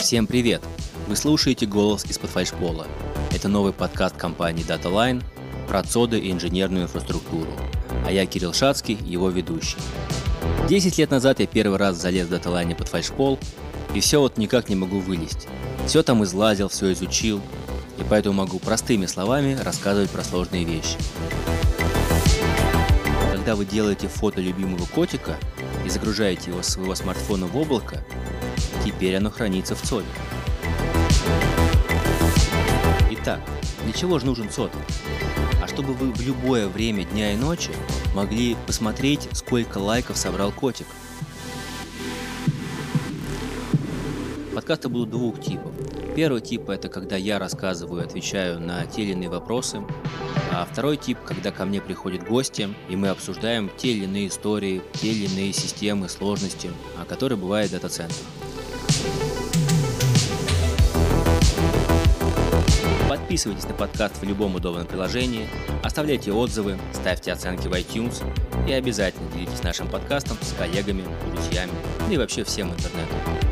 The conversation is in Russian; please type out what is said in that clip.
Всем привет! Вы слушаете «Голос из-под фальшпола». Это новый подкаст компании DataLine про цоды и инженерную инфраструктуру. А я Кирилл Шацкий, его ведущий. Десять лет назад я первый раз залез в DataLine под фальшпол, и все вот никак не могу вылезть. Все там излазил, все изучил, и поэтому могу простыми словами рассказывать про сложные вещи. Когда вы делаете фото любимого котика и загружаете его с своего смартфона в облако, теперь оно хранится в ЦОДе. Итак, для чего же нужен ЦОД? А чтобы вы в любое время дня и ночи могли посмотреть, сколько лайков собрал котик. Подкасты будут двух типов. Первый тип – это когда я рассказываю, отвечаю на те или иные вопросы. А второй тип – когда ко мне приходят гости, и мы обсуждаем те или иные истории, те или иные системы, сложности, которые бывают в дата-центрах. Подписывайтесь на подкаст в любом удобном приложении, оставляйте отзывы, ставьте оценки в iTunes и обязательно делитесь нашим подкастом с коллегами, друзьями, и вообще всем интернетом.